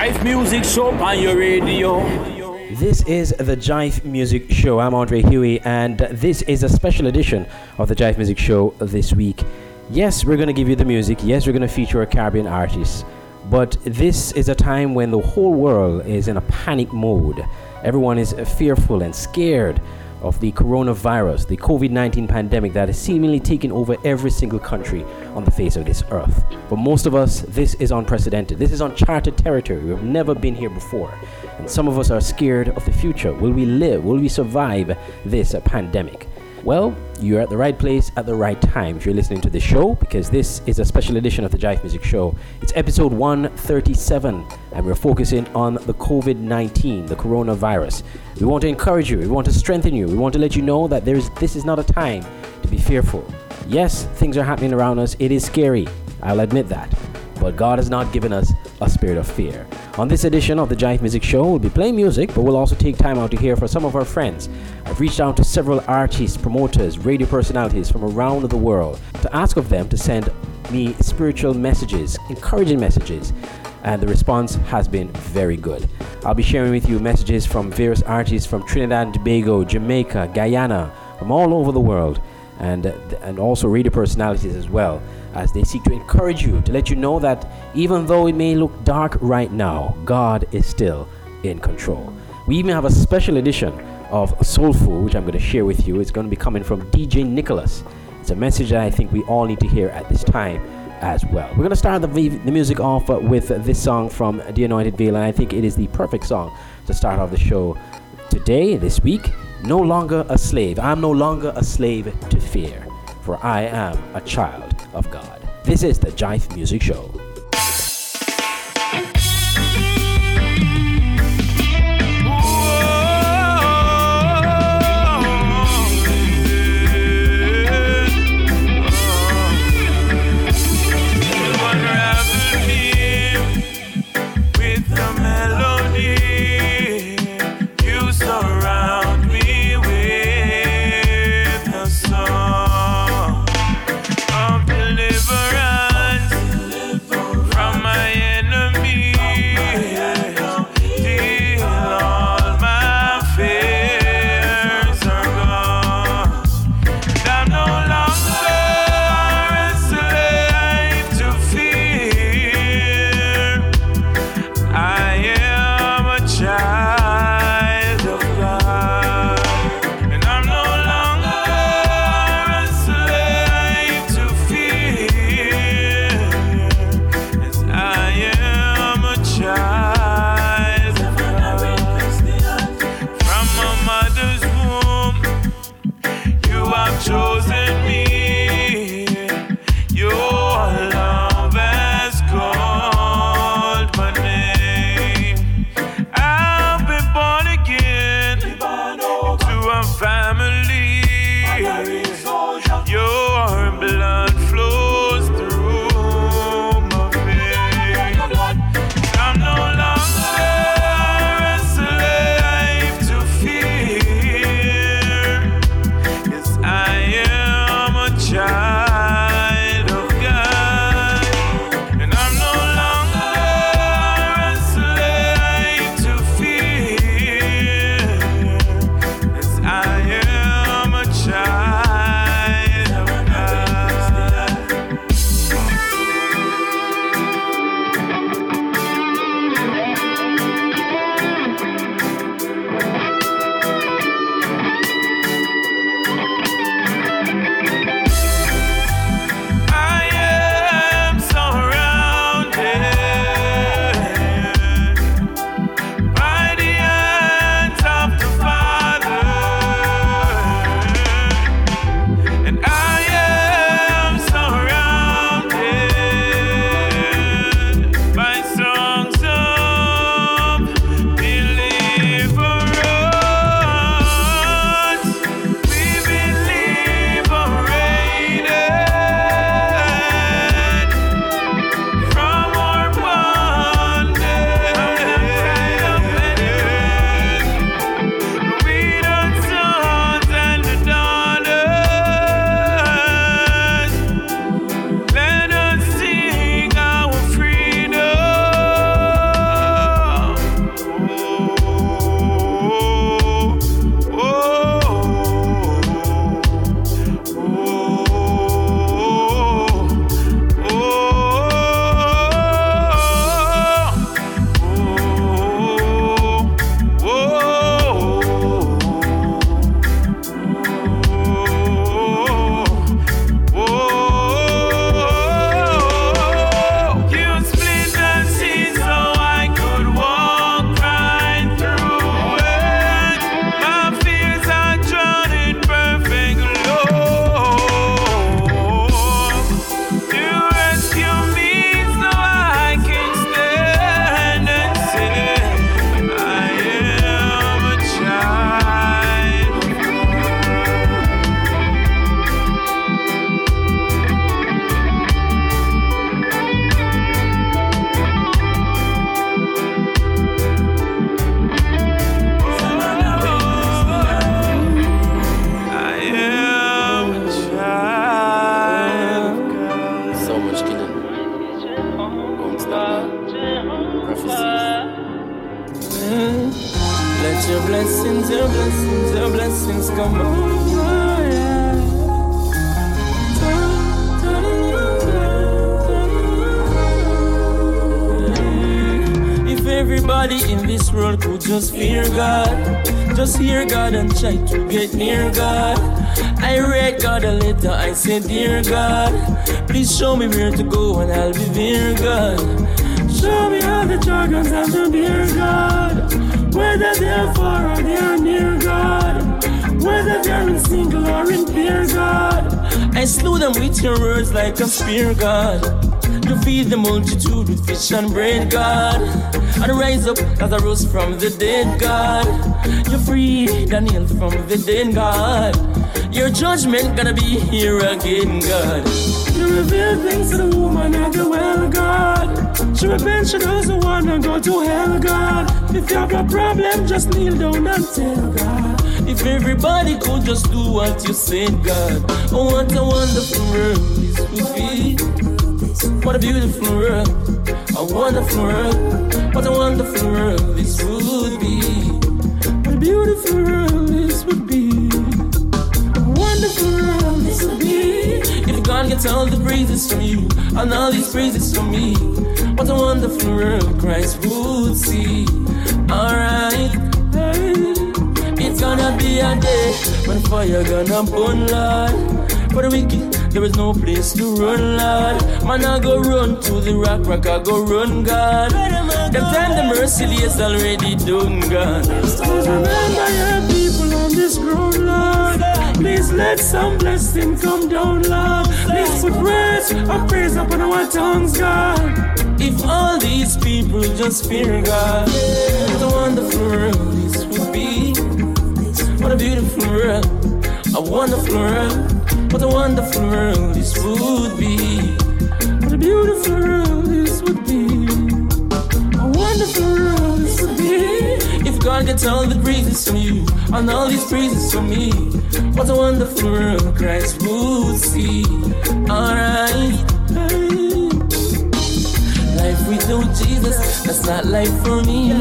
Jive Music Show on your radio. This is the Jive Music Show. I'm Andre Huey, and this is a special edition of the Jive Music Show this week. Yes, we're going to give you the music. Yes, we're going to feature a Caribbean artist. But this is a time when the whole world is in a panic mode. Everyone is fearful and scared of the coronavirus, the COVID 19 pandemic that is seemingly taking over every single country on the face of this earth. For most of us, this is unprecedented. This is uncharted territory. We've never been here before. And some of us are scared of the future. Will we live? Will we survive this pandemic? Well, you're at the right place at the right time if you're listening to the show because this is a special edition of the Jive Music Show. It's episode 137 and we're focusing on the COVID 19, the coronavirus. We want to encourage you, we want to strengthen you, we want to let you know that there's, this is not a time to be fearful. Yes, things are happening around us, it is scary, I'll admit that. But God has not given us a spirit of fear. On this edition of the Jive Music Show, we'll be playing music, but we'll also take time out to hear from some of our friends. I've reached out to several artists, promoters, radio personalities from around the world to ask of them to send me spiritual messages, encouraging messages, and the response has been very good. I'll be sharing with you messages from various artists from Trinidad and Tobago, Jamaica, Guyana, from all over the world, and, and also radio personalities as well as they seek to encourage you, to let you know that even though it may look dark right now, God is still in control. We even have a special edition of Soul Food, which I'm going to share with you. It's going to be coming from DJ Nicholas. It's a message that I think we all need to hear at this time as well. We're going to start the, the music off with this song from The Anointed Veil, and I think it is the perfect song to start off the show today, this week. No longer a slave. I'm no longer a slave to fear, for I am a child of God. This is the Jive Music Show. Like a spear, God. To feed the multitude with fish and bread, God. And rise up as I rose from the dead, God. You freed Daniel from the dead, God. Your judgment gonna be here again, God. You reveal things to the woman at the well, God. She repents, she doesn't wanna go to hell, God. If you have a problem, just kneel down and tell God. If everybody could just do what you said, God. Oh, what a wonderful world. What a beautiful world, a wonderful world. What a wonderful world this would be. What a beautiful world this would be. A wonderful world this would be. If God gets all the praises from you, and all these praises from me, what a wonderful world Christ would see. Alright. It's gonna be a day when fire gonna burn, Lord. For the wicked, there is no place to run, Lord. Man, I go run to the rock, rock, I go run, God. Them time the mercy is already done, God. Remember your people on this ground, Lord. Please let some blessing come down, Lord. Please put words of praise upon our tongues, God. If all these people just fear God, what a wonderful world this would be. What a beautiful world, a wonderful world. What a wonderful world this would be. What a beautiful world this would be. A wonderful world this would be. If God gets all the praises from you, and all these praises from me, what a wonderful world Christ would see. Alright. Life without Jesus, that's not life for me.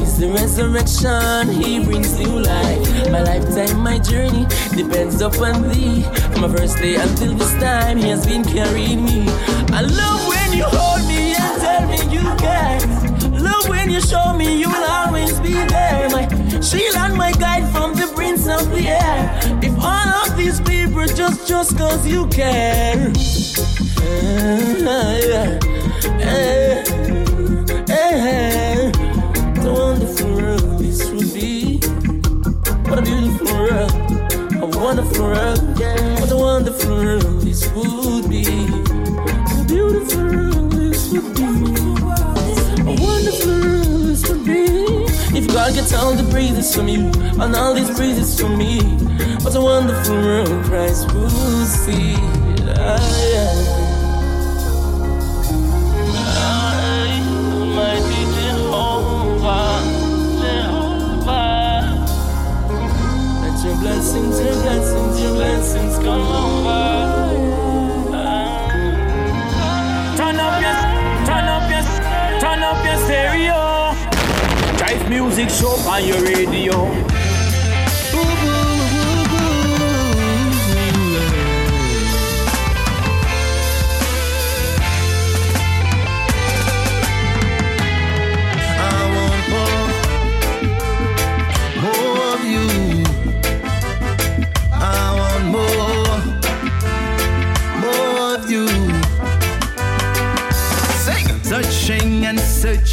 It's the resurrection, He brings new life. My lifetime, my journey depends upon Thee. From my first day until this time, He has been carrying me. I love when you hold me and tell me you care. Love when you show me you will always be there. My shield and my guide from the prince of the air. If all of these people just just cause you care. Uh, yeah. Eh, eh, a wonderful world this would be. What a beautiful world, wonderful world. What a wonderful world this would be. What a beautiful world this would be. A wonderful world this would be. If God gets all the praises from you, and all these praises from me, what a wonderful world Christ will see. Ah, yeah. Music show on your radio.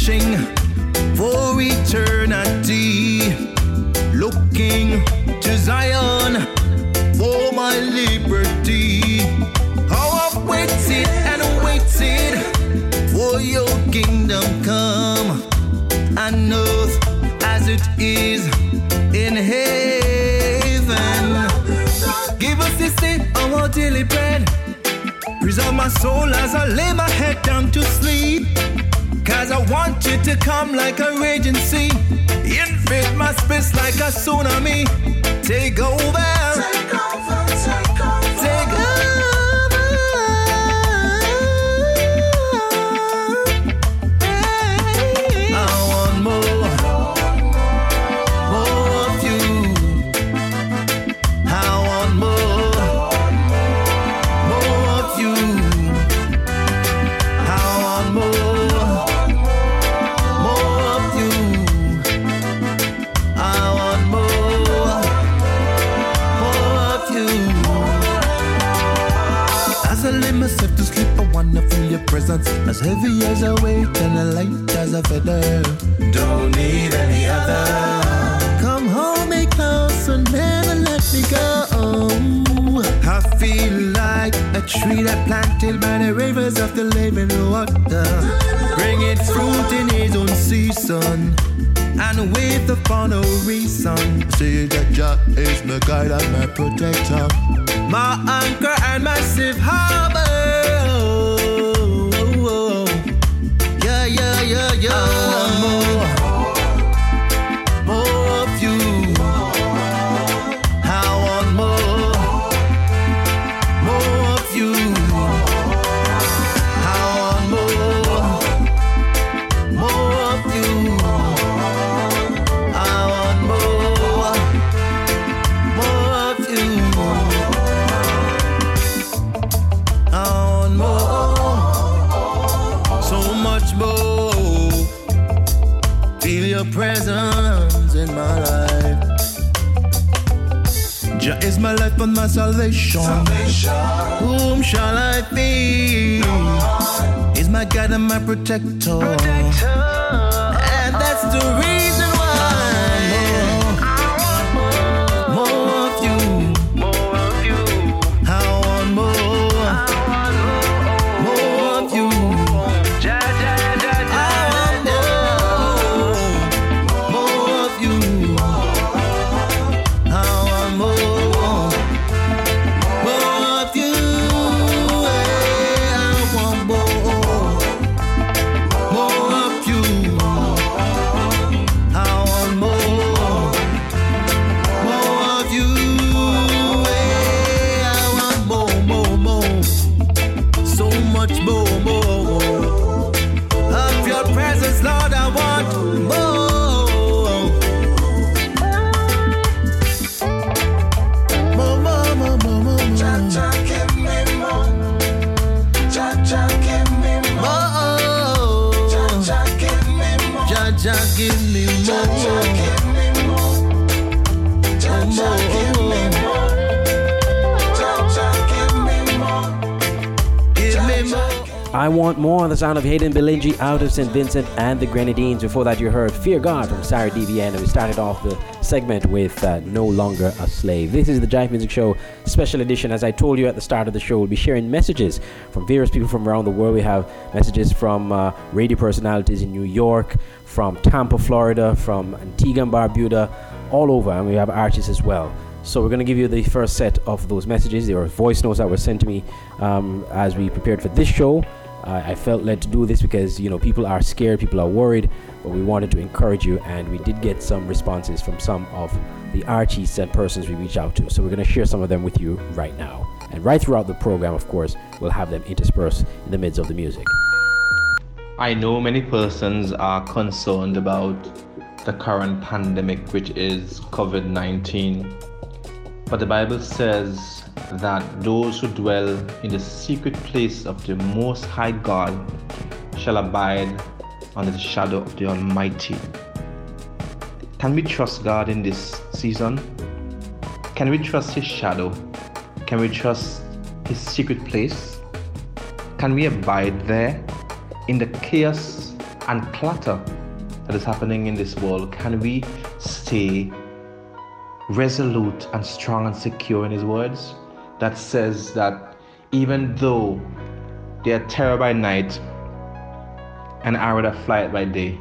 Searching for eternity, looking to Zion for my liberty. How I've waited and waited for your kingdom come on earth as it is in heaven. Give us this day our daily bread. Preserve my soul as I lay my head down to sleep. Cause I want you to come like a raging sea. Invade my space like a tsunami. Take over. Take own season and wait upon a reason. See that Jah is my guide and my protector, the sound of Hayden Belingi out of St. Vincent and the Grenadines. Before that, you heard Fear God from Sarah DVN, and we started off the segment with uh, No Longer a Slave. This is the Jive Music Show special edition. As I told you at the start of the show, we'll be sharing messages from various people from around the world. We have messages from uh, radio personalities in New York, from Tampa, Florida, from Antigua and Barbuda, all over, and we have artists as well. So we're going to give you the first set of those messages. There were voice notes that were sent to me um, as we prepared for this show. I I felt led to do this because you know people are scared, people are worried, but we wanted to encourage you, and we did get some responses from some of the artists and persons we reached out to. So we're going to share some of them with you right now, and right throughout the program, of course, we'll have them interspersed in the midst of the music. I know many persons are concerned about the current pandemic, which is COVID 19. But the Bible says that those who dwell in the secret place of the Most High God shall abide under the shadow of the Almighty. Can we trust God in this season? Can we trust His shadow? Can we trust His secret place? Can we abide there in the chaos and clutter that is happening in this world? Can we stay resolute and strong and secure in His words? That says that even though they are terror by night and arrow that flight by day,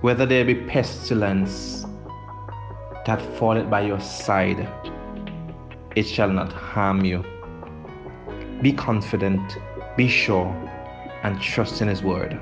whether there be pestilence that falleth by your side, it shall not harm you. Be confident, be sure, and trust in His word.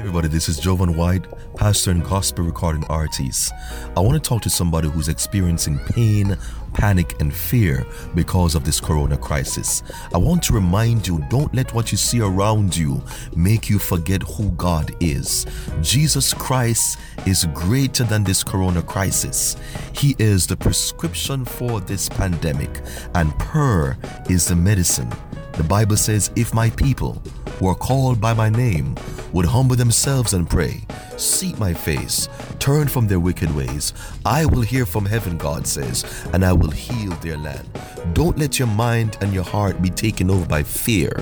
Everybody, this is Jovan White, pastor and gospel recording artist. I want to talk to somebody who's experiencing pain, panic, and fear because of this corona crisis. I want to remind you don't let what you see around you make you forget who God is. Jesus Christ is greater than this corona crisis. He is the prescription for this pandemic, and prayer is the medicine. The Bible says, If my people who are called by my name would humble themselves and pray, seek my face, turn from their wicked ways, I will hear from heaven, God says, and I will heal their land. Don't let your mind and your heart be taken over by fear.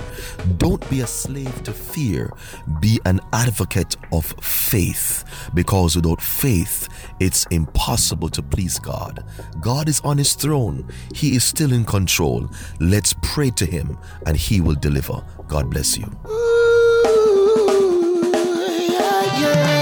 Don't be a slave to fear. Be an advocate of faith, because without faith, it's impossible to please God. God is on his throne. He is still in control. Let's pray to him and he will deliver. God bless you. Ooh, yeah, yeah.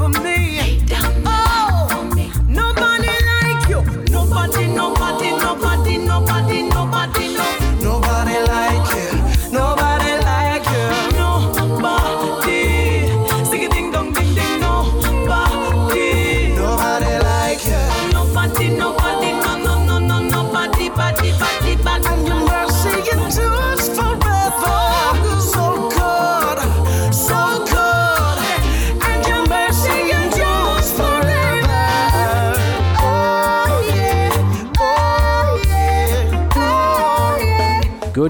for me.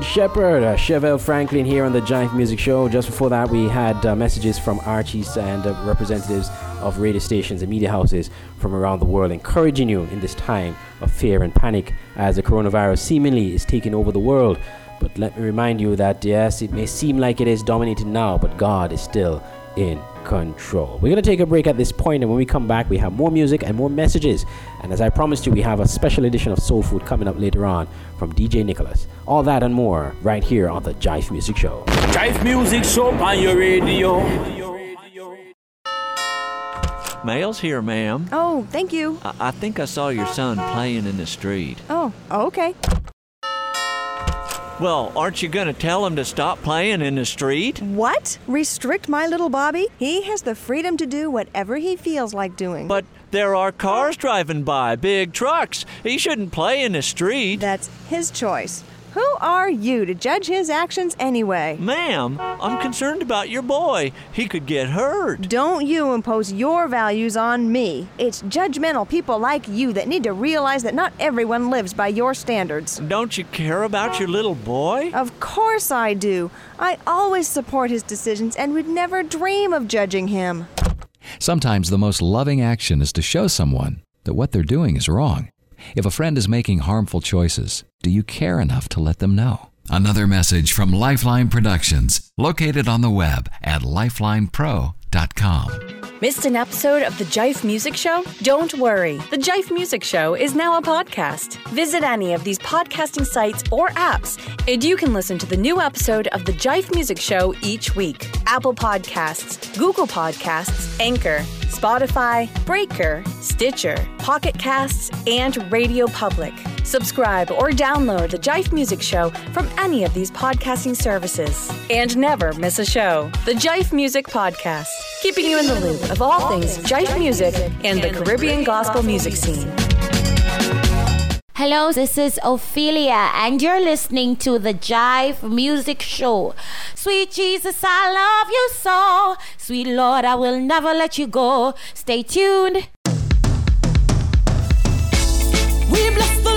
Good Shepherd, uh, Chevelle Franklin here on the Jive Music Show. Just before that, we had uh, messages from artists and uh, representatives of radio stations and media houses from around the world, encouraging you in this time of fear and panic as the coronavirus seemingly is taking over the world. But let me remind you that yes, it may seem like it is dominating now, but God is still in control. We're going to take a break at this point, and when we come back, we have more music and more messages. And as I promised you, we have a special edition of Soul Food coming up later on from DJ Nicholas. All that and more right here on the Jive Music Show. Jive Music Show on your radio. Mail's here, ma'am. Oh, thank you. I, I think I saw your son playing in the street. Oh, okay. Well, aren't you going to tell him to stop playing in the street? What? Restrict my little Bobby? He has the freedom to do whatever he feels like doing. But there are cars driving by, big trucks. He shouldn't play in the street. That's his choice. Who are you to judge his actions anyway? Ma'am, I'm concerned about your boy. He could get hurt. Don't you impose your values on me. It's judgmental people like you that need to realize that not everyone lives by your standards. Don't you care about your little boy? Of course I do. I always support his decisions and would never dream of judging him. Sometimes the most loving action is to show someone that what they're doing is wrong. If a friend is making harmful choices, do you care enough to let them know? Another message from Lifeline Productions, located on the web at lifelinepro.com. Missed an episode of the Jive Music Show? Don't worry. The Jive Music Show is now a podcast. Visit any of these podcasting sites or apps, and you can listen to the new episode of the Jive Music Show each week. Apple Podcasts, Google Podcasts, Anchor, Spotify, Breaker, Stitcher, Pocket Casts, and Radio Public. Subscribe or download the Jive Music Show from any of these podcasting services. And never miss a show. The Jive Music Podcast, keeping you in the loop of all things Jive music and the Caribbean gospel music scene. Hello, this is Ophelia, and you're listening to the Jive Music Show. Sweet Jesus, I love you so. Sweet Lord, I will never let you go. Stay tuned. We bless the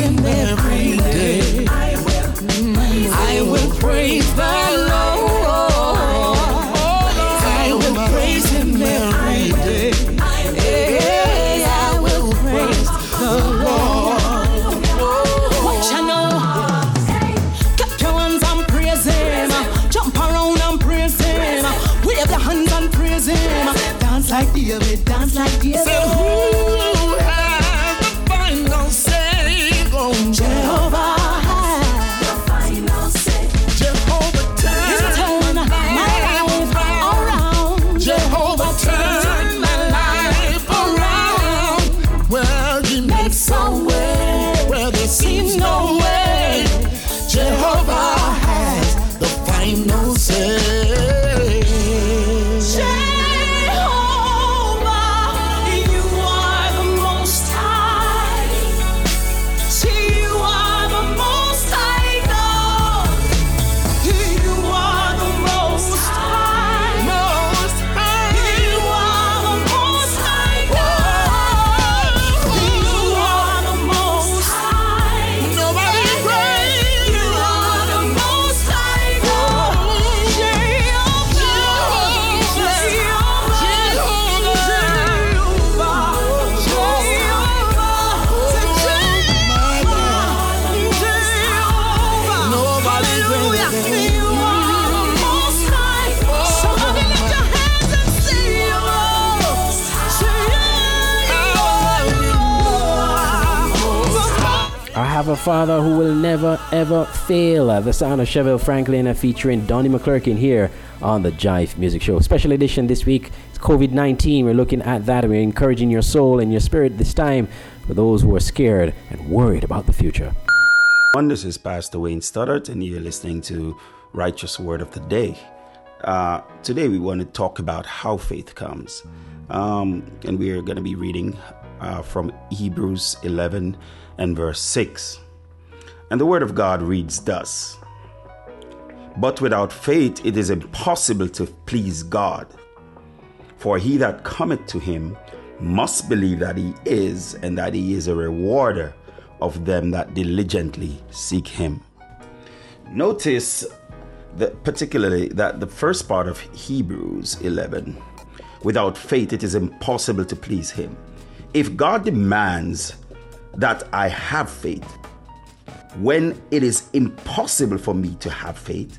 I will father who will never ever fail. Uh, The sound of Chevelle Franklin uh, featuring Donnie McClurkin here on the Jive Music Show. Special edition this week. It's COVID 19. We're looking at that. We're encouraging your soul and your spirit this time for those who are scared and worried about the future. This is Pastor Wayne Stoddart, and you're listening to Righteous Word of the Day. Uh, today, we want to talk about how faith comes. Um, and we're going to be reading uh, from Hebrews 11 and verse 6. And the Word of God reads thus But without faith, it is impossible to please God. For he that cometh to him must believe that he is, and that he is a rewarder of them that diligently seek him. Notice that particularly that the first part of Hebrews 11 without faith it is impossible to please him. If God demands that I have faith when it is impossible for me to have faith,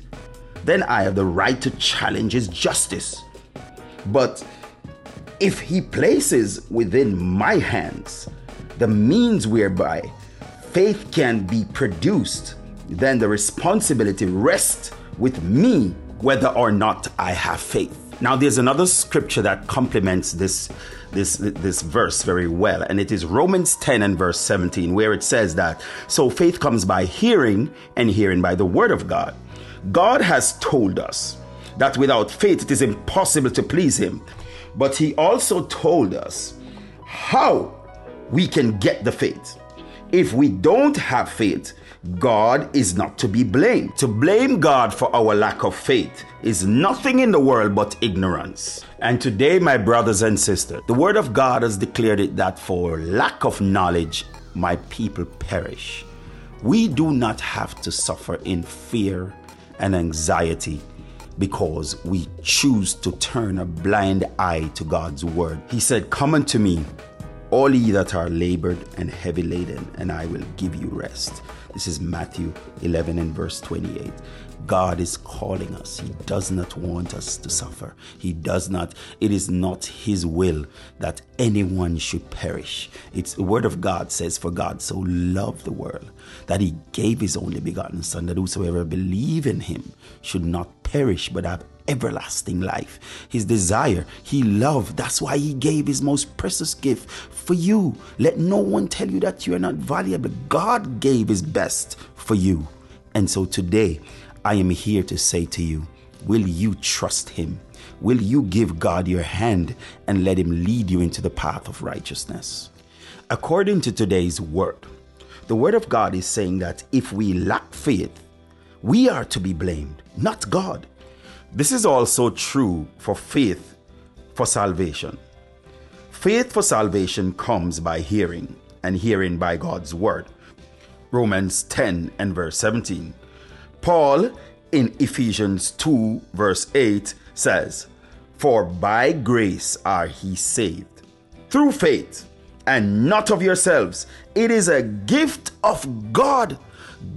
then I have the right to challenge his justice. But if he places within my hands the means whereby faith can be produced, then the responsibility rests with me whether or not I have faith. Now there's another scripture that complements this this this verse very well and it is Romans 10 and verse 17 where it says that so faith comes by hearing and hearing by the word of God. God has told us that without faith it is impossible to please him. But he also told us how we can get the faith. If we don't have faith, God is not to be blamed. To blame God for our lack of faith is nothing in the world but ignorance. And today, my brothers and sisters, the Word of God has declared it that for lack of knowledge, my people perish. We do not have to suffer in fear and anxiety because we choose to turn a blind eye to God's Word. He said, Come unto me, all ye that are labored and heavy laden, and I will give you rest. This is Matthew 11 and verse 28. God is calling us. He does not want us to suffer. He does not, it is not His will that anyone should perish. It's the Word of God says, For God so loved the world that He gave His only begotten Son, that whosoever believe in Him should not perish but have everlasting life. His desire, He loved. That's why He gave His most precious gift for you. Let no one tell you that you are not valuable. God gave His best for you. And so today, I am here to say to you, will you trust Him? Will you give God your hand and let Him lead you into the path of righteousness? According to today's word, the word of God is saying that if we lack faith, we are to be blamed, not God. This is also true for faith for salvation. Faith for salvation comes by hearing, and hearing by God's word. Romans 10 and verse 17. Paul in Ephesians 2 verse 8 says, For by grace are he saved, through faith, and not of yourselves. It is a gift of God,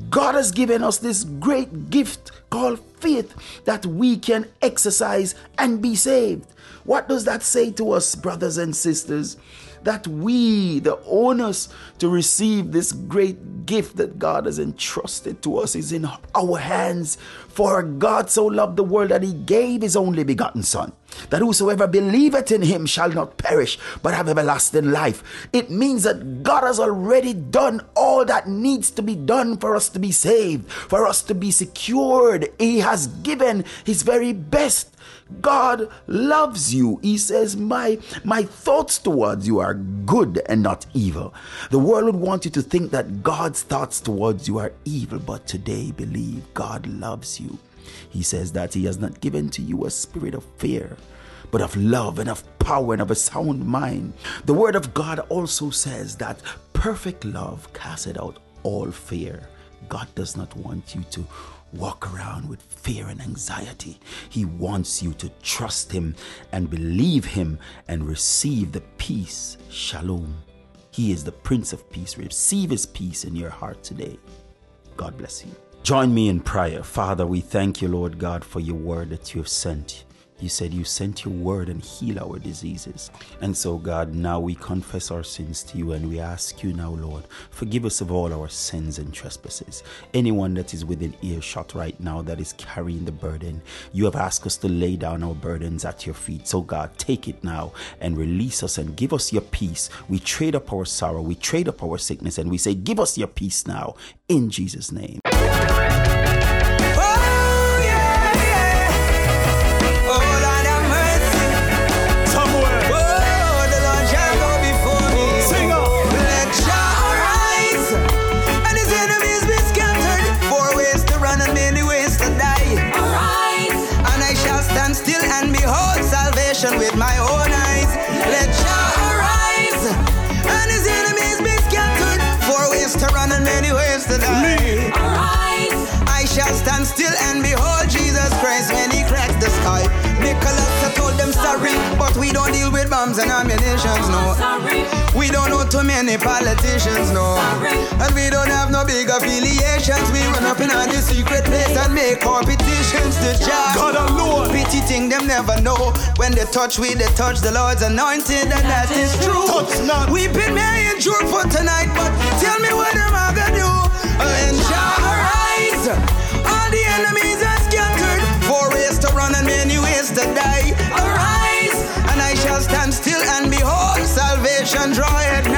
God has given us this great gift called faith that we can exercise and be saved. What does that say to us, brothers and sisters? That we, the owners to receive this great gift that God has entrusted to us, is in our hands. For God so loved the world that he gave his only begotten Son, that whosoever believeth in him shall not perish, but have everlasting life. It means that God has already done all that needs to be done for us to be saved, for us to be secured. He has given his very best. God loves you. He says, My my thoughts towards you are good and not evil. The world would want you to think that God's thoughts towards you are evil, but today believe God loves you. He says that He has not given to you a spirit of fear, but of love and of power and of a sound mind. The Word of God also says that perfect love casteth out all fear. God does not want you to walk around with fear and anxiety. He wants you to trust Him and believe Him and receive the peace. Shalom. He is the Prince of Peace. Receive His peace in your heart today. God bless you. Join me in prayer. Father, we thank you, Lord God, for your word that you have sent. You said you sent your word and heal our diseases. And so, God, now we confess our sins to you and we ask you now, Lord, forgive us of all our sins and trespasses. Anyone that is within earshot right now that is carrying the burden, you have asked us to lay down our burdens at your feet. So, God, take it now and release us and give us your peace. We trade up our sorrow, we trade up our sickness, and we say, Give us your peace now in Jesus' name. Bombs and ammunitions, no. We don't know too many politicians, no. And we don't have no big affiliations. We run up in the secret place and make our petitions to Jah. God alone. Pity thing them never know. When they touch we, they touch the Lord's anointed, and that is true. Touch not. We've been made true for tonight, but tell me what am I gonna do? Salvation draw at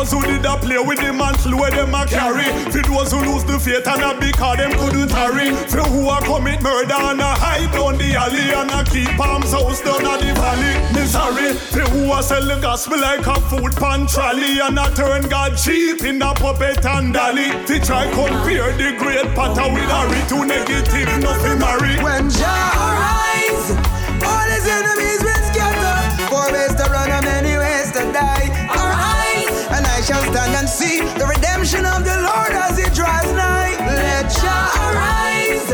those who did a play with the mantle where them a carry. For those who lose the faith and a because them couldn't hurry For who a commit murder and a hide down the alley And a keep arms house down the valley. Me sorry For who a sell the gospel like a food pan trolley And a turn God cheap in a puppet and dolly. To try compare the great potter with Harry Too negative, nothing marry. When Jah arise, all his enemies shall stand and see the redemption of the Lord as it draws nigh. Let Jah arise,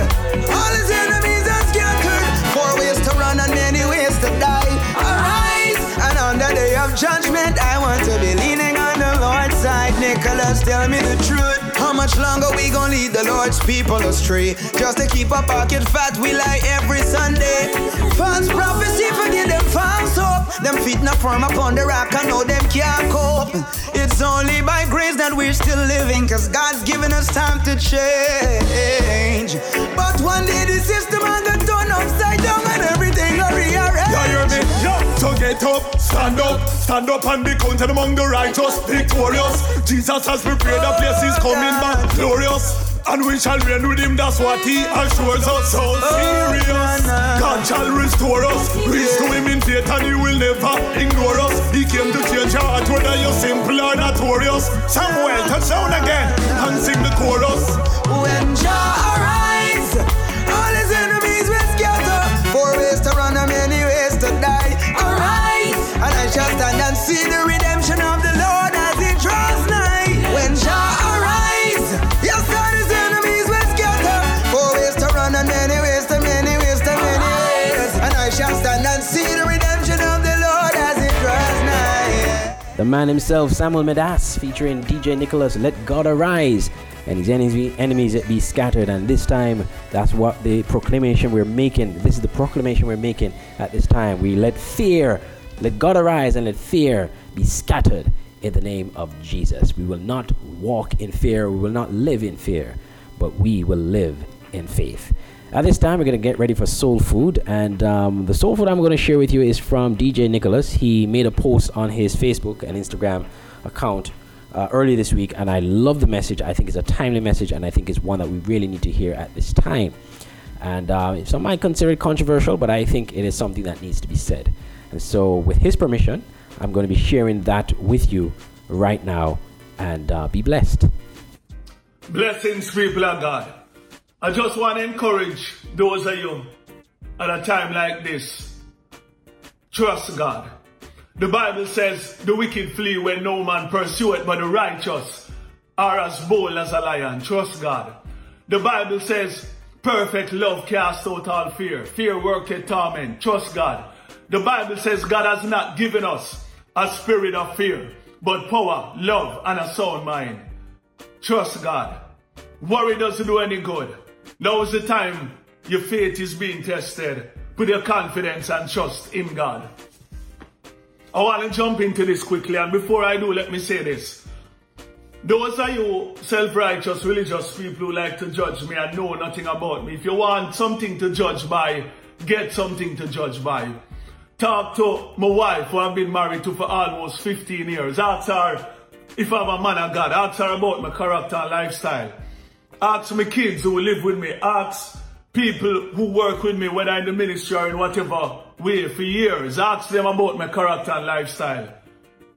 all his enemies are scattered. Four ways to run and many ways to die. Arise, and on the day of judgment, I want to be leaning on the Lord's side. Nicholas, tell me the truth. How much longer we gon' lead the Lord's people astray? Just to keep our pocket fat, we lie every Sunday. False prophecy, forget them false hope. Them feet not firm upon the rock, I know them can't cope. It's only by grace that we're still living, cause God's given us time to change. But one day the system and the turn upside down and everything will rearrange. You hear me? Yo, so get up, stand up, stand up and be counted among the righteous, victorious. Jesus has prepared a place, he's coming back glorious. And we shall reign with him, that's what he assures us. So serious. God shall restore us. Reach to him in faith and he will never ignore us. He came to change your heart, whether you're simple or notorious. Samuel, touch down again and sing the chorus. When Jah arise, all his enemies will scatter. Four ways to run and many ways to die. Arise, and I shall stand and see the redemption of man himself, Samuel Medas, featuring DJ Nicholas, Let God Arise, and his enemies be scattered. And this time, that's what the proclamation we're making. This is the proclamation we're making at this time. We let fear, let God arise, and let fear be scattered in the name of Jesus. We will not walk in fear, we will not live in fear, but we will live in faith. At this time, we're going to get ready for soul food, and um, the soul food I'm going to share with you is from DJ Nicholas. He made a post on his Facebook and Instagram account uh, early this week, and I love the message. I think it's a timely message, and I think it's one that we really need to hear at this time. And uh, some might consider it controversial, but I think it is something that needs to be said. And so, with his permission, I'm going to be sharing that with you right now, and uh, be blessed. Blessings, people of God. I just want to encourage those of you at a time like this. Trust God. The Bible says the wicked flee when no man pursue it, but the righteous are as bold as a lion. Trust God. The Bible says perfect love casts out all fear. Fear worketh torment. Trust God. The Bible says God has not given us a spirit of fear, but power, love, and a sound mind. Trust God. Worry doesn't do any good. Now is the time your faith is being tested. Put your confidence and trust in God. I want to jump into this quickly, and before I do, let me say this. Those are you self-righteous religious people who like to judge me and know nothing about me. If you want something to judge by, get something to judge by. Talk to my wife who I've been married to for almost 15 years. Ask her if I'm a man of God. Ask her about my character and lifestyle. Ask my kids who live with me. Ask people who work with me, whether in the ministry or in whatever way for years. Ask them about my character and lifestyle.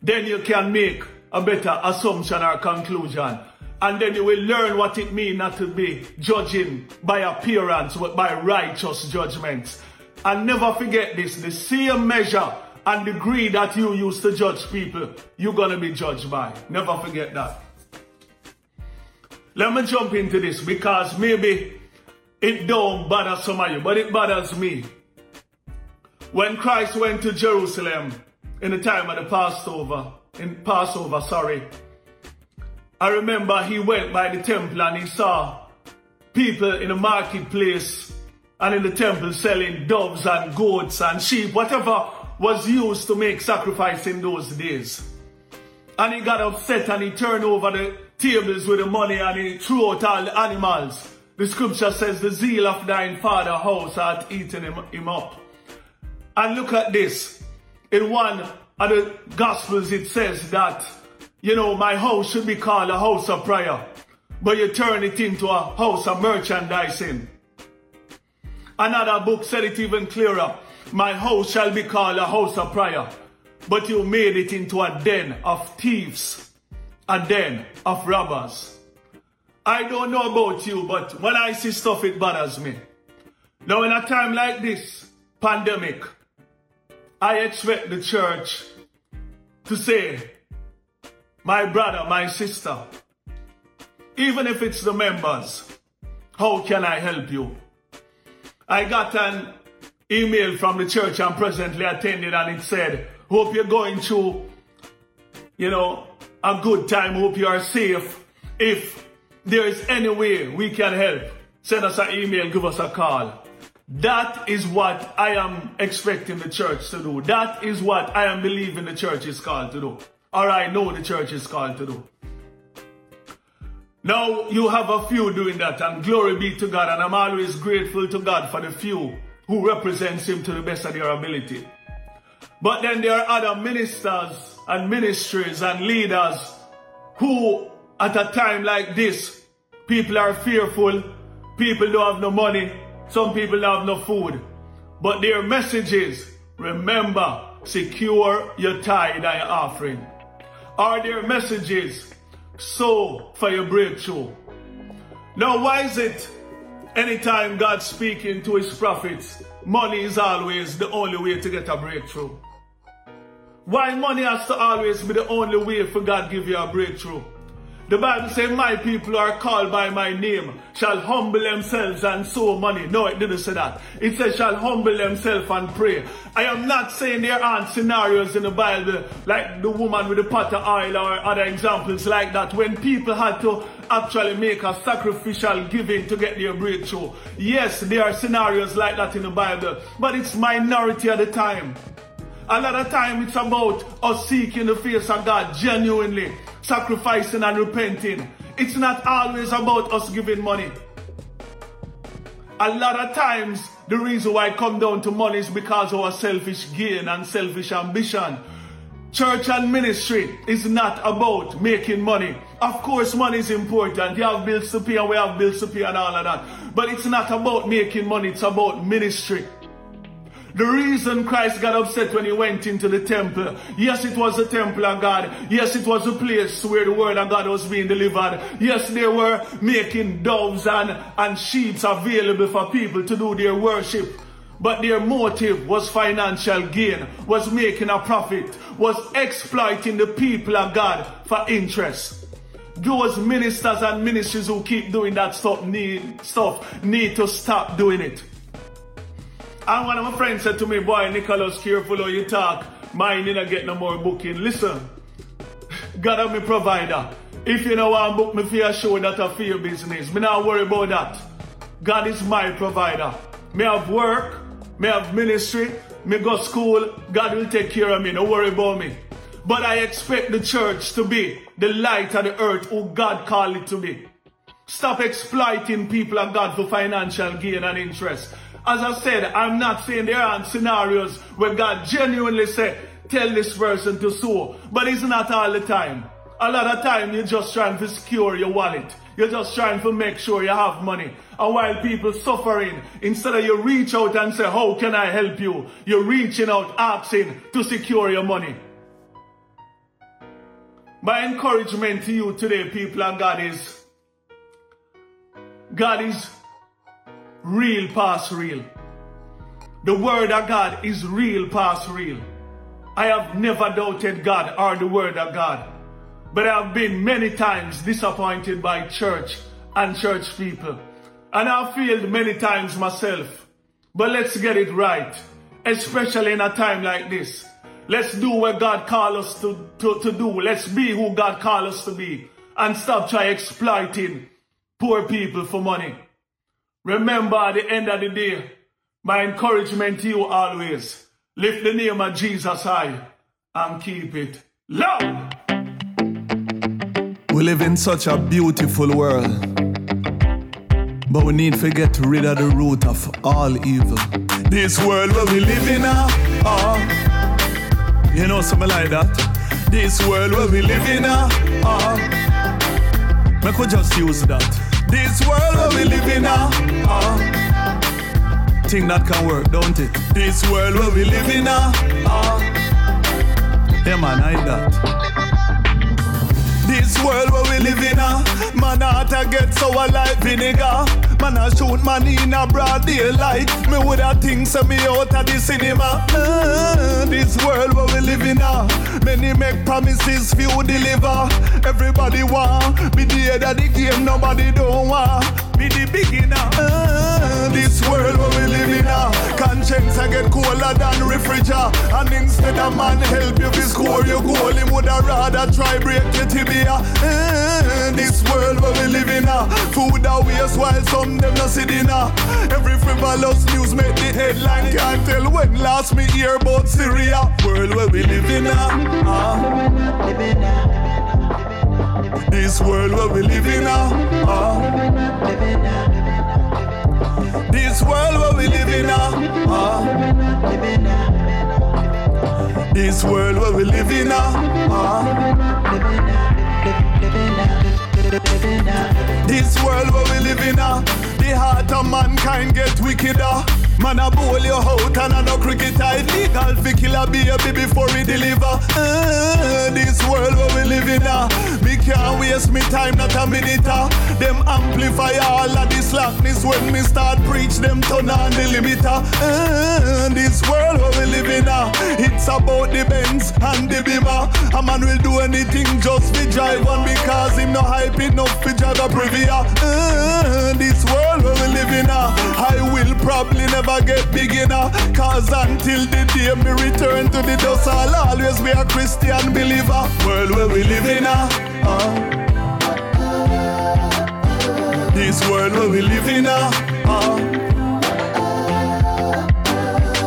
Then you can make a better assumption or conclusion. And then you will learn what it means not to be judging by appearance, but by righteous judgments. And never forget this, the same measure and degree that you use to judge people, you're gonna be judged by. Never forget that. Let me jump into this because maybe it don't bother some of you, but it bothers me. When Christ went to Jerusalem in the time of the Passover, in Passover, sorry, I remember he went by the temple and he saw people in the marketplace and in the temple selling doves and goats and sheep, whatever was used to make sacrifice in those days. And he got upset and he turned over the tables with the money and he threw out all the animals. The scripture says, The zeal of thine father house hath eaten him, him up. And look at this. In one of the gospels, it says that, you know, my house should be called a house of prayer, but you turn it into a house of merchandising. Another book said it even clearer. My house shall be called a house of prayer, but you made it into a den of thieves, a den of robbers. I don't know about you, but when I see stuff, it bothers me. Now, in a time like this, pandemic, I expect the church to say, my brother, my sister, even if it's the members, how can I help you? I got an email from the church I'm presently attending and it said, hope you're going through, you know, a good time. Hope you are safe. If there is any way we can help, send us an email, give us a call. That is what I am expecting the church to do. That is what I am believing the church is called to do. Or I know the church is called to do. Now you have a few doing that, and glory be to God. And I'm always grateful to God for the few who represents Him to the best of their ability. But then there are other ministers and ministries and leaders who, at a time like this, people are fearful, people don't have no money, some people have no food. But their message is remember, secure your tithe and your offering. Are their messages so for your breakthrough. Now, why is it anytime God's speaking to his prophets, money is always the only way to get a breakthrough? Why money has to always be the only way for God give you a breakthrough? The Bible says, My people are called by my name, shall humble themselves and sow money. No, it didn't say that. It says, shall humble themselves and pray. I am not saying there aren't scenarios in the Bible like the woman with the pot of oil or other examples like that when people had to actually make a sacrificial giving to get their breakthrough. Yes, there are scenarios like that in the Bible, but it's minority at the time. A lot of time it's about us seeking the face of God genuinely, sacrificing and repenting. It's not always about us giving money. A lot of times the reason why I come down to money is because of our selfish gain and selfish ambition. Church and ministry is not about making money. Of course, money is important. You have bills to pay and we have bills to pay and all of that. But it's not about making money, it's about ministry. The reason Christ got upset when he went into the temple, yes, it was the temple of God. Yes, it was a place where the word of God was being delivered. Yes, they were making doves and, and sheep available for people to do their worship. But their motive was financial gain, was making a profit, was exploiting the people of God for interest. Those ministers and ministries who keep doing that stuff need stuff need to stop doing it. And one of my friends said to me, Boy, Nicholas, careful how you talk. Mine didn't get no more booking. Listen, God is my provider. If you know want book me for a show that a for your business, me not worry about that. God is my provider. Me have work, me have ministry, me go school, God will take care of me, don't worry about me. But I expect the church to be the light of the earth who God called it to be. Stop exploiting people of God for financial gain and interest. As I said, I'm not saying there aren't scenarios where God genuinely said, tell this person to sow. But it's not all the time. A lot of time you're just trying to secure your wallet. You're just trying to make sure you have money. And while people suffering, instead of you reach out and say, how can I help you? You're reaching out asking to secure your money. My encouragement to you today, people of God, is God is real past real. The word of God is real past real. I have never doubted God or the word of God, but I have been many times disappointed by church and church people. And I've failed many times myself. But let's get it right, especially in a time like this. Let's do what God called us to, to, to do. Let's be who God called us to be. And stop trying exploiting poor people for money. Remember at the end of the day, my encouragement to you always, lift the name of Jesus high and keep it low. We live in such a beautiful world, but we need to get rid of the root of all evil. This world where we live in now, uh, you know something like that. This world where we live in now, uh, I could just use that. This world where we live in now, uh, think that can work, don't it? This world where we live in now, uh, yeah man, I that. This world where we live in now, man heart a get sour like vinegar. Man a in a broad daylight. Me woulda think say me out of the cinema. Uh, this world where we live in now, many make promises, few deliver. Everybody want be the head of the game, nobody don't want be the beginner. Uh, this world where we live in now, conscience I get colder than refrigerator. And instead of man help you to score your goal, him woulda rather try break your tibia. Uh, this world where we live in now, food a waste while some them not see dinner. Every frivolous news make the headline. Can't tell when last me hear about Syria. World where we live in now. Uh. This world where we live in now. Uh. This world where we live in now. Uh. This world where we live in now. Uh. This world where we live in now. The heart of mankind get wickeder. Man a bowl your out and a no cricket Illegal fi kill a baby before we deliver uh, This world where we live in uh, Me can't waste me time not a minute uh. Them amplify all of this slackness when me start preach them turn on the limiter. Uh, this world where we live in, uh, it's about the Benz and the Beamer. A man will do anything just to drive one because him no hype enough to drive a Previa. Uh, this world where we live in, uh, I will probably never get beginner. Cause until the day me return to the dust, I'll always be a Christian believer. World where we live in, uh, uh. This world where we live in, uh, uh.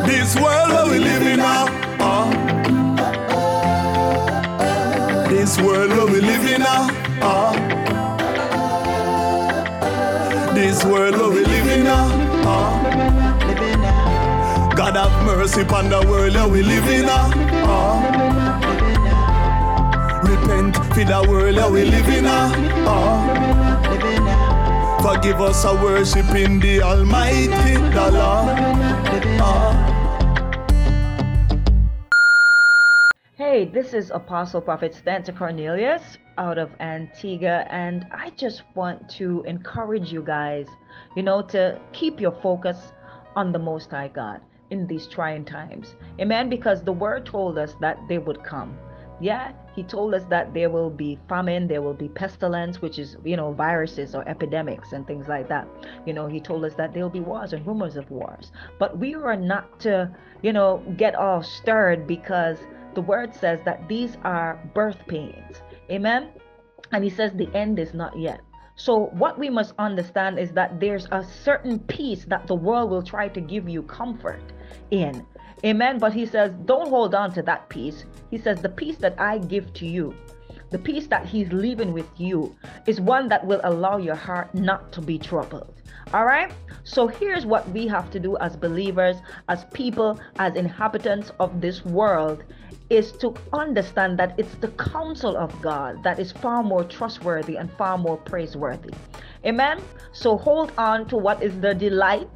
This world where we live in, uh, uh. This world where we live in, uh, uh. This world where we live in, uh, uh. God have mercy upon the world that we live in, uh. Repent for the world that we live in, uh. Forgive us our worship in the Almighty, the Lord. Uh. Hey, this is Apostle Prophet Stanton Cornelius out of Antigua, and I just want to encourage you guys, you know, to keep your focus on the Most High God in these trying times. Amen. Because the word told us that they would come. Yeah, he told us that there will be famine, there will be pestilence, which is, you know, viruses or epidemics and things like that. You know, he told us that there will be wars and rumors of wars. But we are not to, you know, get all stirred because the word says that these are birth pains. Amen. And he says the end is not yet. So, what we must understand is that there's a certain peace that the world will try to give you comfort in. Amen. But he says, don't hold on to that peace. He says, the peace that I give to you, the peace that he's leaving with you, is one that will allow your heart not to be troubled. All right. So here's what we have to do as believers, as people, as inhabitants of this world is to understand that it's the counsel of God that is far more trustworthy and far more praiseworthy. Amen. So hold on to what is the delight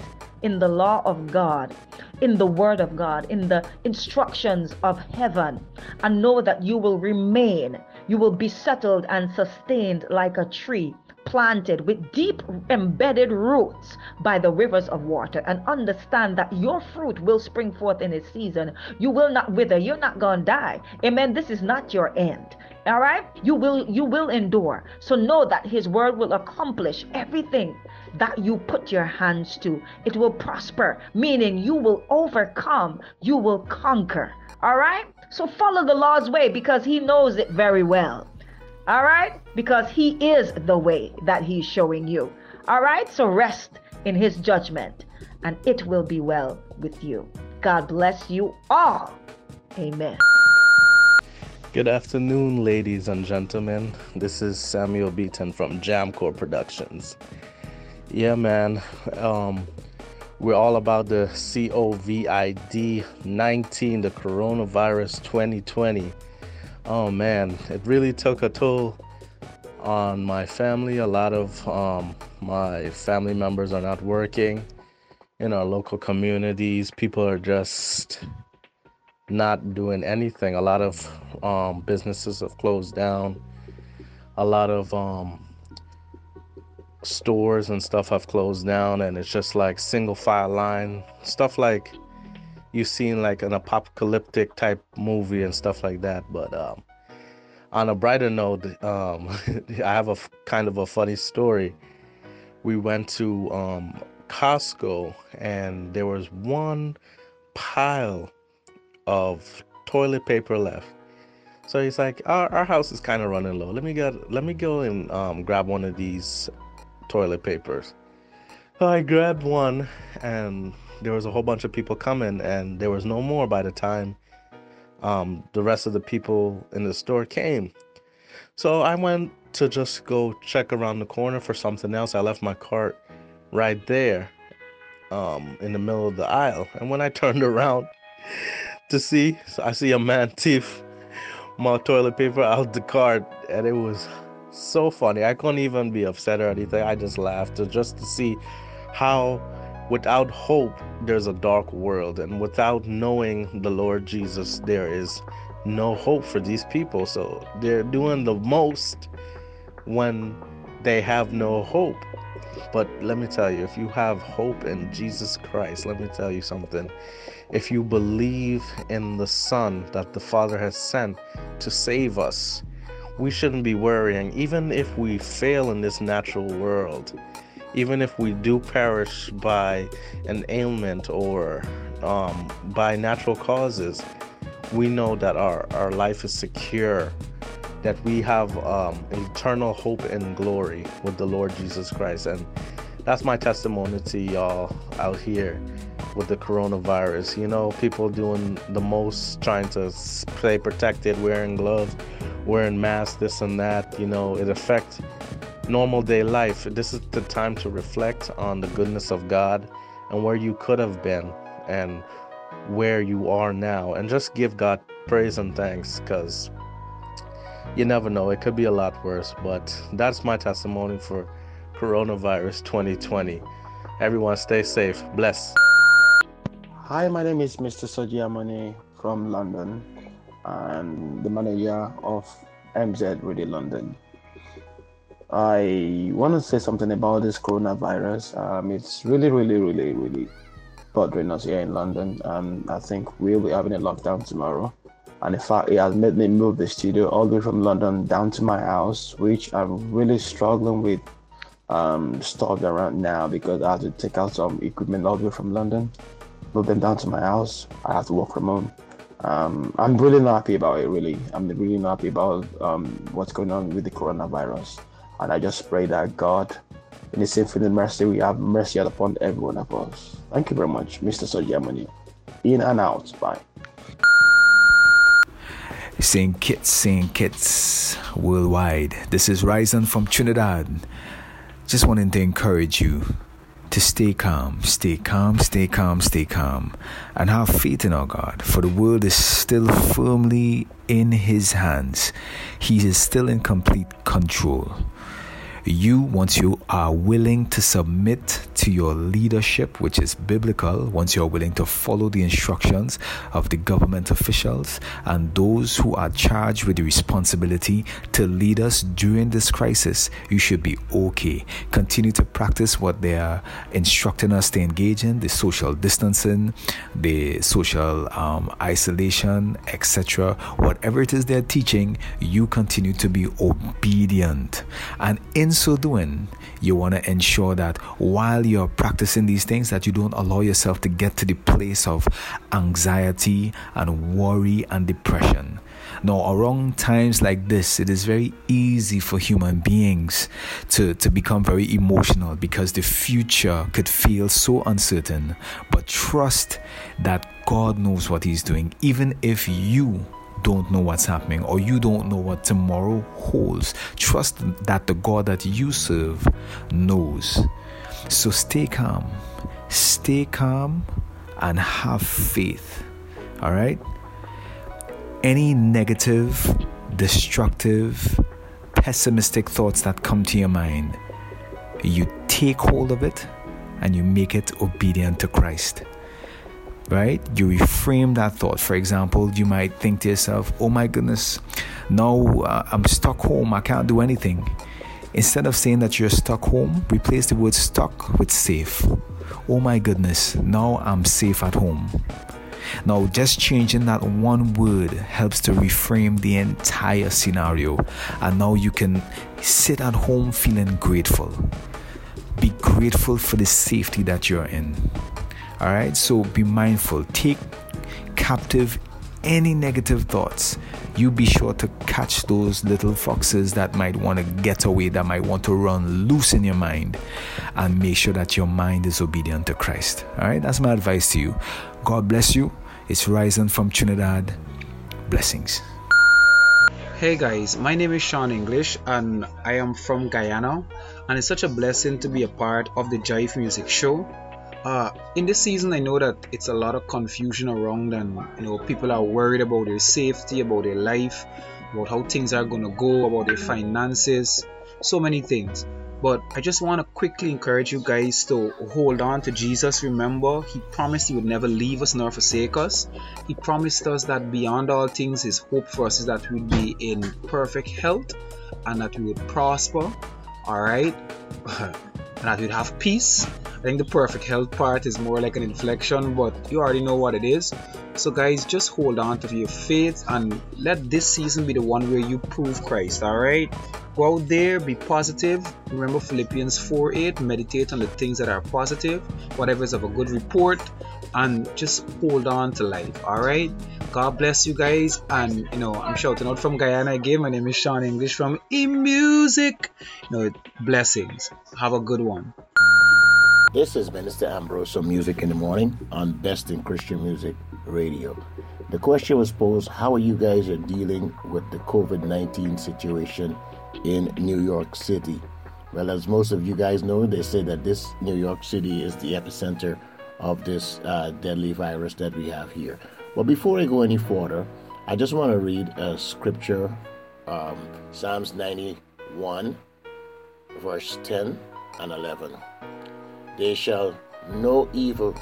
in the law of God, in the word of God, in the instructions of heaven, and know that you will remain, you will be settled and sustained like a tree planted with deep embedded roots by the rivers of water. And understand that your fruit will spring forth in its season. You will not wither. You're not going to die. Amen. This is not your end. All right? You will you will endure. So know that his word will accomplish everything that you put your hands to. It will prosper meaning you will overcome. You will conquer. All right? So follow the lord's way because he knows it very well all right? Because He is the way that He's showing you. All right? So rest in His judgment and it will be well with you. God bless you all. Amen. Good afternoon, ladies and gentlemen. This is Samuel Beaton from Jamcore Productions. Yeah, man. Um, we're all about the COVID 19, the coronavirus 2020 oh man, it really took a toll on my family. A lot of um, my family members are not working in our local communities. People are just not doing anything. A lot of um, businesses have closed down. A lot of um, stores and stuff have closed down, and it's just like single file line stuff like you've seen like an apocalyptic type movie and stuff like that. But um, on a brighter note, um, I have a f- kind of a funny story. We went to um, Costco and there was one pile of toilet paper left. So he's like, our, our house is kind of running low. Let me get, let me go and um, grab one of these toilet papers. So I grabbed one and there was a whole bunch of people coming and there was no more by the time um, the rest of the people in the store came. So I went to just go check around the corner for something else. I left my cart right there um, in the middle of the aisle. And when I turned around to see, so I see a man thief my toilet paper out the cart. And it was so funny. I couldn't even be upset or anything. I just laughed just to see how without hope, there's a dark world. And without knowing the Lord Jesus, there is no hope for these people. So they're doing the most when they have no hope. but let me tell you, if you have hope in Jesus Christ, let me tell you something. If you believe in the Son that the Father has sent to save us, we shouldn't be worrying, even if we fail in this natural world, even if we do perish by an ailment or um, by natural causes, we know that our, our life is secure, that we have um, eternal hope and glory with the Lord Jesus Christ. And that's my testimony to y'all out here with the coronavirus. You know, people doing the most, trying to stay protected, wearing gloves, wearing masks, this and that. You know, it affects normal day life. This is the time to reflect on the goodness of God and where you could have been and where you are now and just give God praise and thanks because you never know it could be a lot worse but that's my testimony for coronavirus 2020 everyone stay safe bless Hi, my name is Mr. Soji Amani from London and the manager of MZ Radio London. I want to say something about this coronavirus. Um, it's really, really, really, really bothering us here in London. Um, I think we'll be having a lockdown tomorrow. And in fact, it has made me move the studio all the way from London down to my house, which I'm really struggling with um, stuff around now because I have to take out some equipment all the way from London, move them down to my house. I have to work from home. Um, I'm really not happy about it, really. I'm really not happy about um, what's going on with the coronavirus. And I just pray that God, in His infinite mercy, we have mercy upon every one of us. Thank you very much, Mr. Sojamani. In and out. Bye. St. Kitts, St. Kitts worldwide. This is Ryzen from Trinidad. Just wanting to encourage you to stay calm, stay calm, stay calm, stay calm, and have faith in our God, for the world is still firmly in His hands. He is still in complete control. You, once you are willing to submit to your leadership, which is biblical, once you're willing to follow the instructions of the government officials and those who are charged with the responsibility to lead us during this crisis, you should be okay. Continue to practice what they are instructing us to engage in the social distancing, the social um, isolation, etc. Whatever it is they're teaching, you continue to be obedient. And in so doing, you want to ensure that while you're practicing these things, that you don't allow yourself to get to the place of anxiety and worry and depression. Now, around times like this, it is very easy for human beings to, to become very emotional because the future could feel so uncertain. But trust that God knows what He's doing, even if you don't know what's happening or you don't know what tomorrow holds. Trust that the God that you serve knows. So stay calm, stay calm, and have faith. All right? Any negative, destructive, pessimistic thoughts that come to your mind, you take hold of it and you make it obedient to Christ right? You reframe that thought. For example, you might think to yourself, oh my goodness, now uh, I'm stuck home, I can't do anything. Instead of saying that you're stuck home, replace the word stuck with safe. Oh my goodness, now I'm safe at home. Now, just changing that one word helps to reframe the entire scenario, and now you can sit at home feeling grateful. Be grateful for the safety that you're in. All right, so be mindful. Take captive any negative thoughts. You be sure to catch those little foxes that might want to get away, that might want to run loose in your mind, and make sure that your mind is obedient to Christ. All right, that's my advice to you. God bless you. It's Rising from Trinidad. Blessings. Hey guys, my name is Sean English and I am from Guyana, and it's such a blessing to be a part of the Jive Music Show. Uh, in this season, I know that it's a lot of confusion around, and you know, people are worried about their safety, about their life, about how things are going to go, about their finances, so many things. But I just want to quickly encourage you guys to hold on to Jesus. Remember, He promised He would never leave us nor forsake us. He promised us that beyond all things, His hope for us is that we'd be in perfect health and that we would prosper. All right. and that we'd have peace. I think the perfect health part is more like an inflection, but you already know what it is. So, guys, just hold on to your faith and let this season be the one where you prove Christ, alright? Go out there, be positive. Remember Philippians 4 8, meditate on the things that are positive, whatever is of a good report, and just hold on to life, alright? God bless you guys, and you know, I'm shouting out from Guyana again. My name is Sean English from E Music. You know, blessings. Have a good one. This is Minister Ambrose from Music in the Morning on Best in Christian Music Radio. The question was posed how are you guys are dealing with the COVID 19 situation in New York City? Well, as most of you guys know, they say that this New York City is the epicenter of this uh, deadly virus that we have here. But before I go any further, I just want to read a scripture um, Psalms 91, verse 10 and 11. There shall no evil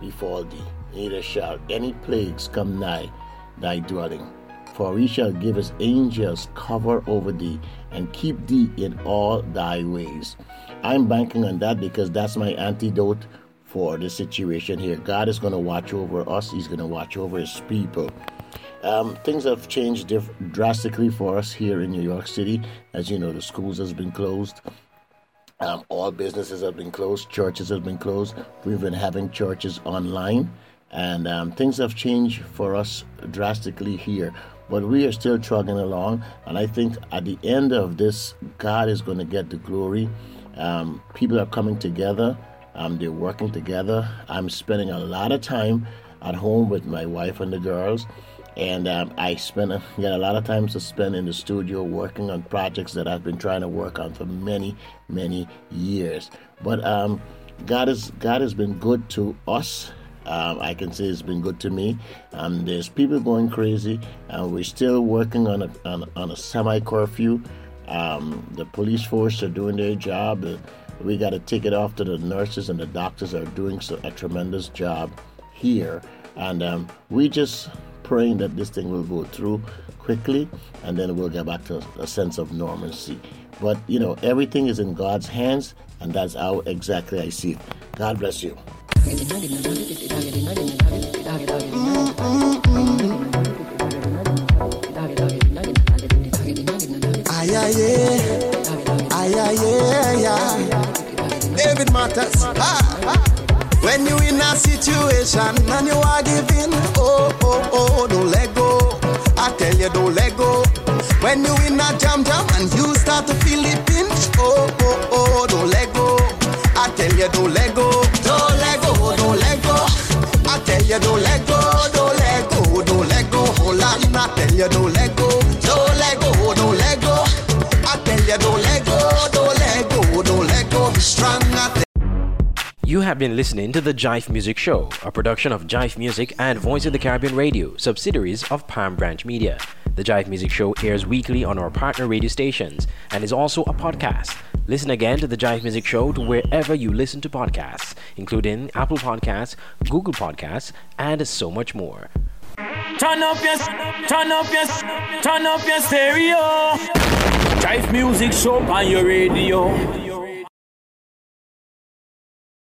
befall thee, neither shall any plagues come nigh thy dwelling. For he shall give his angels cover over thee and keep thee in all thy ways. I'm banking on that because that's my antidote for the situation here. God is going to watch over us, He's going to watch over His people. Um, things have changed diff- drastically for us here in New York City. As you know, the schools has been closed. Um, all businesses have been closed, churches have been closed. We've been having churches online, and um, things have changed for us drastically here. But we are still trugging along, and I think at the end of this, God is going to get the glory. Um, people are coming together, um, they're working together. I'm spending a lot of time at home with my wife and the girls and um, I spend a, get a lot of times to spend in the studio working on projects that I've been trying to work on for many, many years. But um, God has God has been good to us. Um, I can say it's been good to me. Um, there's people going crazy, and we're still working on a on, on a semi curfew. Um, the police force are doing their job. Uh, we got to take it off to the nurses and the doctors are doing so, a tremendous job here, and um, we just praying that this thing will go through quickly and then we'll get back to a sense of normalcy. But you know, everything is in God's hands, and that's how exactly I see it. God bless you. Aye, aye, yeah. Aye, aye, yeah, David Matters. Ah. When you in a situation and you are giving, oh, oh, oh, don't let go. I tell you, don't let go. When you in a jam jam and you start to feel the pinch, oh, oh, oh, don't let go. I tell you, don't let go. Don't let go, don't let go. I tell you, don't let go, don't let go, don't let go. Hold on, I tell you, don't let go. Don't let go, don't let go. I tell you, don't You have been listening to the Jive Music Show, a production of Jive Music and Voice of the Caribbean Radio, subsidiaries of Palm Branch Media. The Jive Music Show airs weekly on our partner radio stations and is also a podcast. Listen again to the Jive Music Show to wherever you listen to podcasts, including Apple Podcasts, Google Podcasts, and so much more. Turn up your, turn up your, turn up your stereo. Jive music show on your radio.